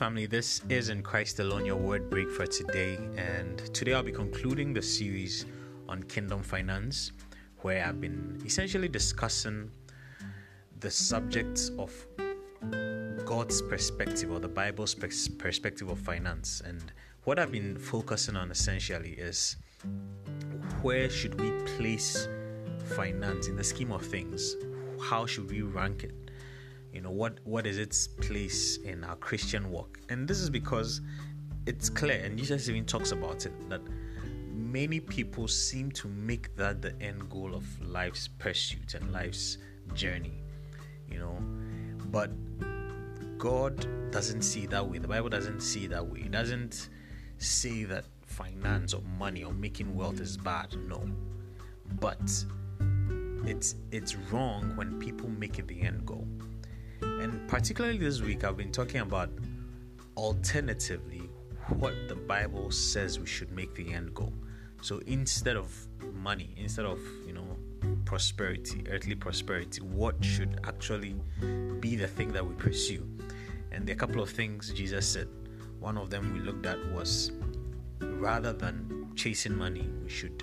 family. This is In Christ Alone, your word break for today. And today I'll be concluding the series on kingdom finance, where I've been essentially discussing the subjects of God's perspective or the Bible's perspective of finance. And what I've been focusing on essentially is where should we place finance in the scheme of things? How should we rank it? You know what what is its place in our christian walk? And this is because it's clear and jesus even talks about it that many people seem to make that the end goal of life's pursuit and life's journey you know. But god doesn't see that way. The bible doesn't see that way. It doesn't say that finance or money or making wealth is bad no. But it's it's wrong when people make it the end goal and particularly this week, I've been talking about alternatively what the Bible says we should make the end goal. So instead of money, instead of, you know, prosperity, earthly prosperity, what should actually be the thing that we pursue? And there are a couple of things Jesus said. One of them we looked at was rather than chasing money, we should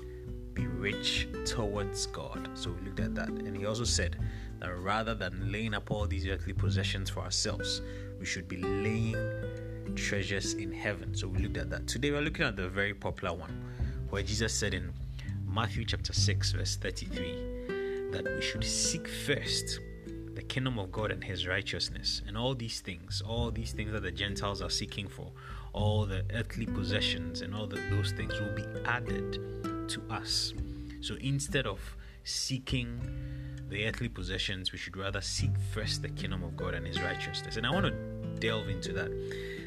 be rich towards God. So we looked at that. And he also said that rather than laying up all these earthly possessions for ourselves, we should be laying treasures in heaven. So we looked at that. Today we're looking at the very popular one where Jesus said in Matthew chapter 6, verse 33, that we should seek first the kingdom of God and his righteousness, and all these things, all these things that the Gentiles are seeking for, all the earthly possessions and all the, those things will be added to us. So instead of seeking the earthly possessions, we should rather seek first the kingdom of God and his righteousness. And I want to delve into that.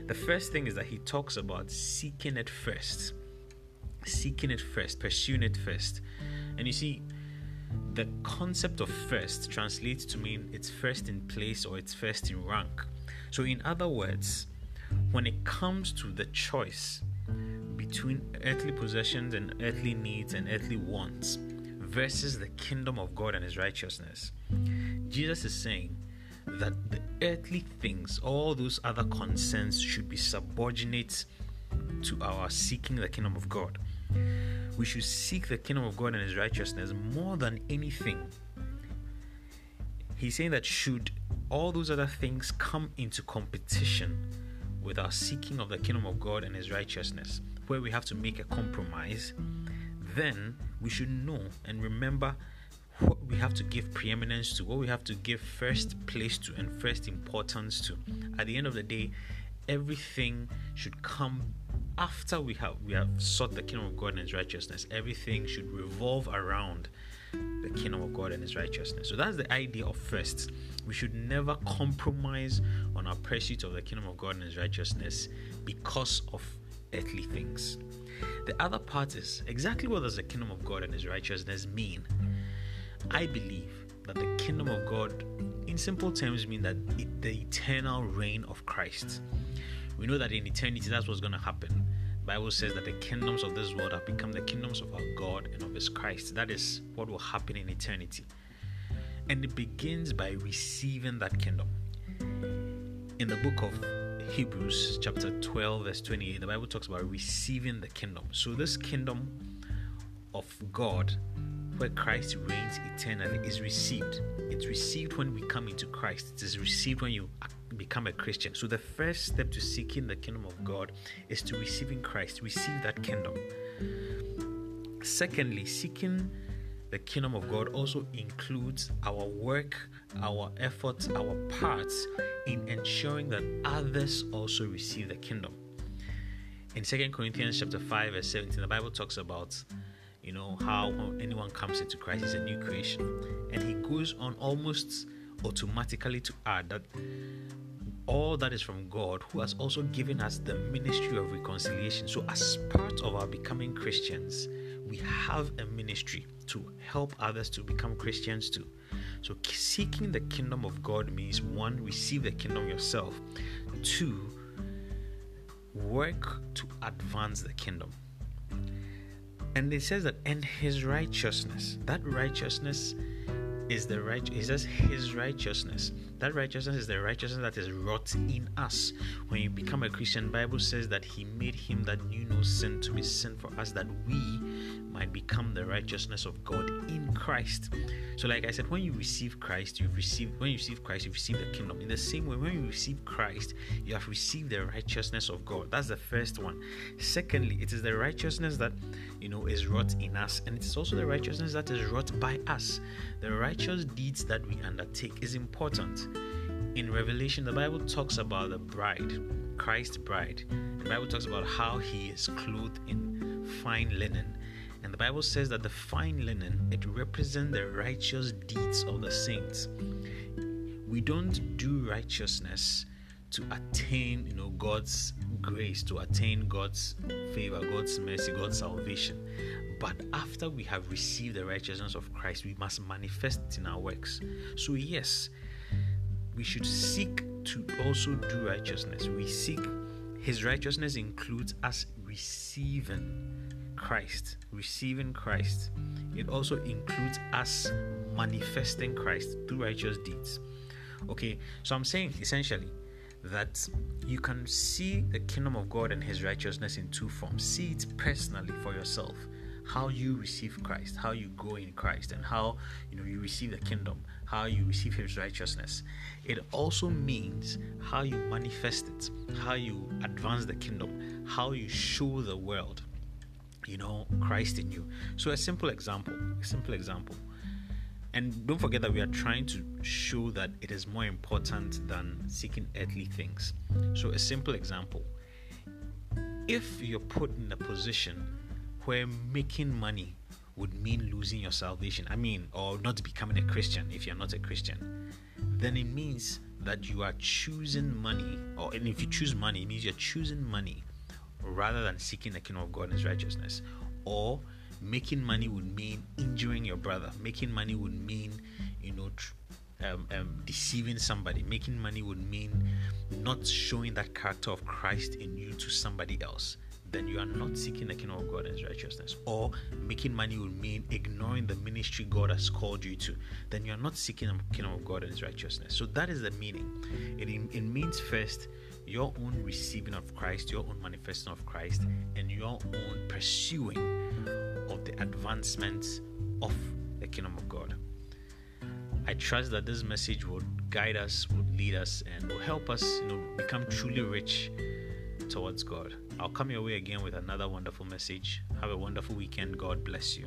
The first thing is that he talks about seeking it first. Seeking it first, pursuing it first. And you see, the concept of first translates to mean it's first in place or it's first in rank. So, in other words, when it comes to the choice between earthly possessions and earthly needs and earthly wants, versus the kingdom of God and his righteousness. Jesus is saying that the earthly things, all those other concerns, should be subordinate to our seeking the kingdom of God. We should seek the kingdom of God and his righteousness more than anything. He's saying that should all those other things come into competition with our seeking of the kingdom of God and his righteousness, where we have to make a compromise, then we should know and remember what we have to give preeminence to, what we have to give first place to, and first importance to. At the end of the day, everything should come after we have we have sought the kingdom of God and His righteousness. Everything should revolve around the kingdom of God and His righteousness. So that's the idea of first. We should never compromise on our pursuit of the kingdom of God and His righteousness because of earthly things. The other part is exactly what does the kingdom of God and his righteousness mean? I believe that the kingdom of God, in simple terms, mean that it, the eternal reign of Christ. We know that in eternity that's what's going to happen. The Bible says that the kingdoms of this world have become the kingdoms of our God and of his Christ. That is what will happen in eternity. And it begins by receiving that kingdom. In the book of Hebrews chapter 12, verse 28, the Bible talks about receiving the kingdom. So, this kingdom of God, where Christ reigns eternally, is received. It's received when we come into Christ, it is received when you become a Christian. So, the first step to seeking the kingdom of God is to receiving Christ, receive that kingdom. Secondly, seeking the kingdom of God also includes our work, our efforts, our parts in ensuring that others also receive the kingdom. In 2 Corinthians chapter 5 verse 17, the Bible talks about you know how anyone comes into Christ is a new creation. And he goes on almost automatically to add that all that is from God, who has also given us the ministry of reconciliation. So, as part of our becoming Christians, we have a ministry to help others to become Christians too. So, seeking the kingdom of God means one, receive the kingdom yourself, two, work to advance the kingdom. And it says that, and his righteousness, that righteousness is the right he says his righteousness that righteousness is the righteousness that is wrought in us when you become a christian bible says that he made him that knew no sin to be sin for us that we might become the righteousness of god in christ so like i said when you receive christ you've received when you receive christ you've received the kingdom in the same way when you receive christ you have received the righteousness of god that's the first one secondly it is the righteousness that you know is wrought in us and it's also the righteousness that is wrought by us the righteous deeds that we undertake is important. In Revelation, the Bible talks about the bride, Christ's bride. The Bible talks about how he is clothed in fine linen. And the Bible says that the fine linen it represents the righteous deeds of the saints. We don't do righteousness to attain, you know, God's grace, to attain God's favor, God's mercy, God's salvation. But after we have received the righteousness of Christ, we must manifest it in our works. So, yes, we should seek to also do righteousness. We seek, His righteousness includes us receiving Christ, receiving Christ. It also includes us manifesting Christ through righteous deeds. Okay, so I'm saying essentially that you can see the kingdom of God and His righteousness in two forms. See it personally for yourself how you receive Christ, how you grow in Christ, and how you know you receive the kingdom, how you receive His righteousness. It also means how you manifest it, how you advance the kingdom, how you show the world, you know, Christ in you. So a simple example, a simple example. And don't forget that we are trying to show that it is more important than seeking earthly things. So, a simple example if you're put in a position where making money would mean losing your salvation, I mean, or not becoming a Christian if you're not a Christian, then it means that you are choosing money, or and if you choose money, it means you're choosing money rather than seeking the kingdom of God and His righteousness. Or making money would mean injuring your brother. Making money would mean, you know, tr- um, um, deceiving somebody. Making money would mean not showing that character of Christ in you to somebody else then you are not seeking the kingdom of God and his righteousness. Or making money would mean ignoring the ministry God has called you to. Then you are not seeking the kingdom of God and his righteousness. So that is the meaning. It, it means first your own receiving of Christ, your own manifesting of Christ, and your own pursuing of the advancement of the kingdom of God. I trust that this message will guide us, will lead us, and will help us, you know, become truly rich towards God. I'll come your way again with another wonderful message. Have a wonderful weekend. God bless you.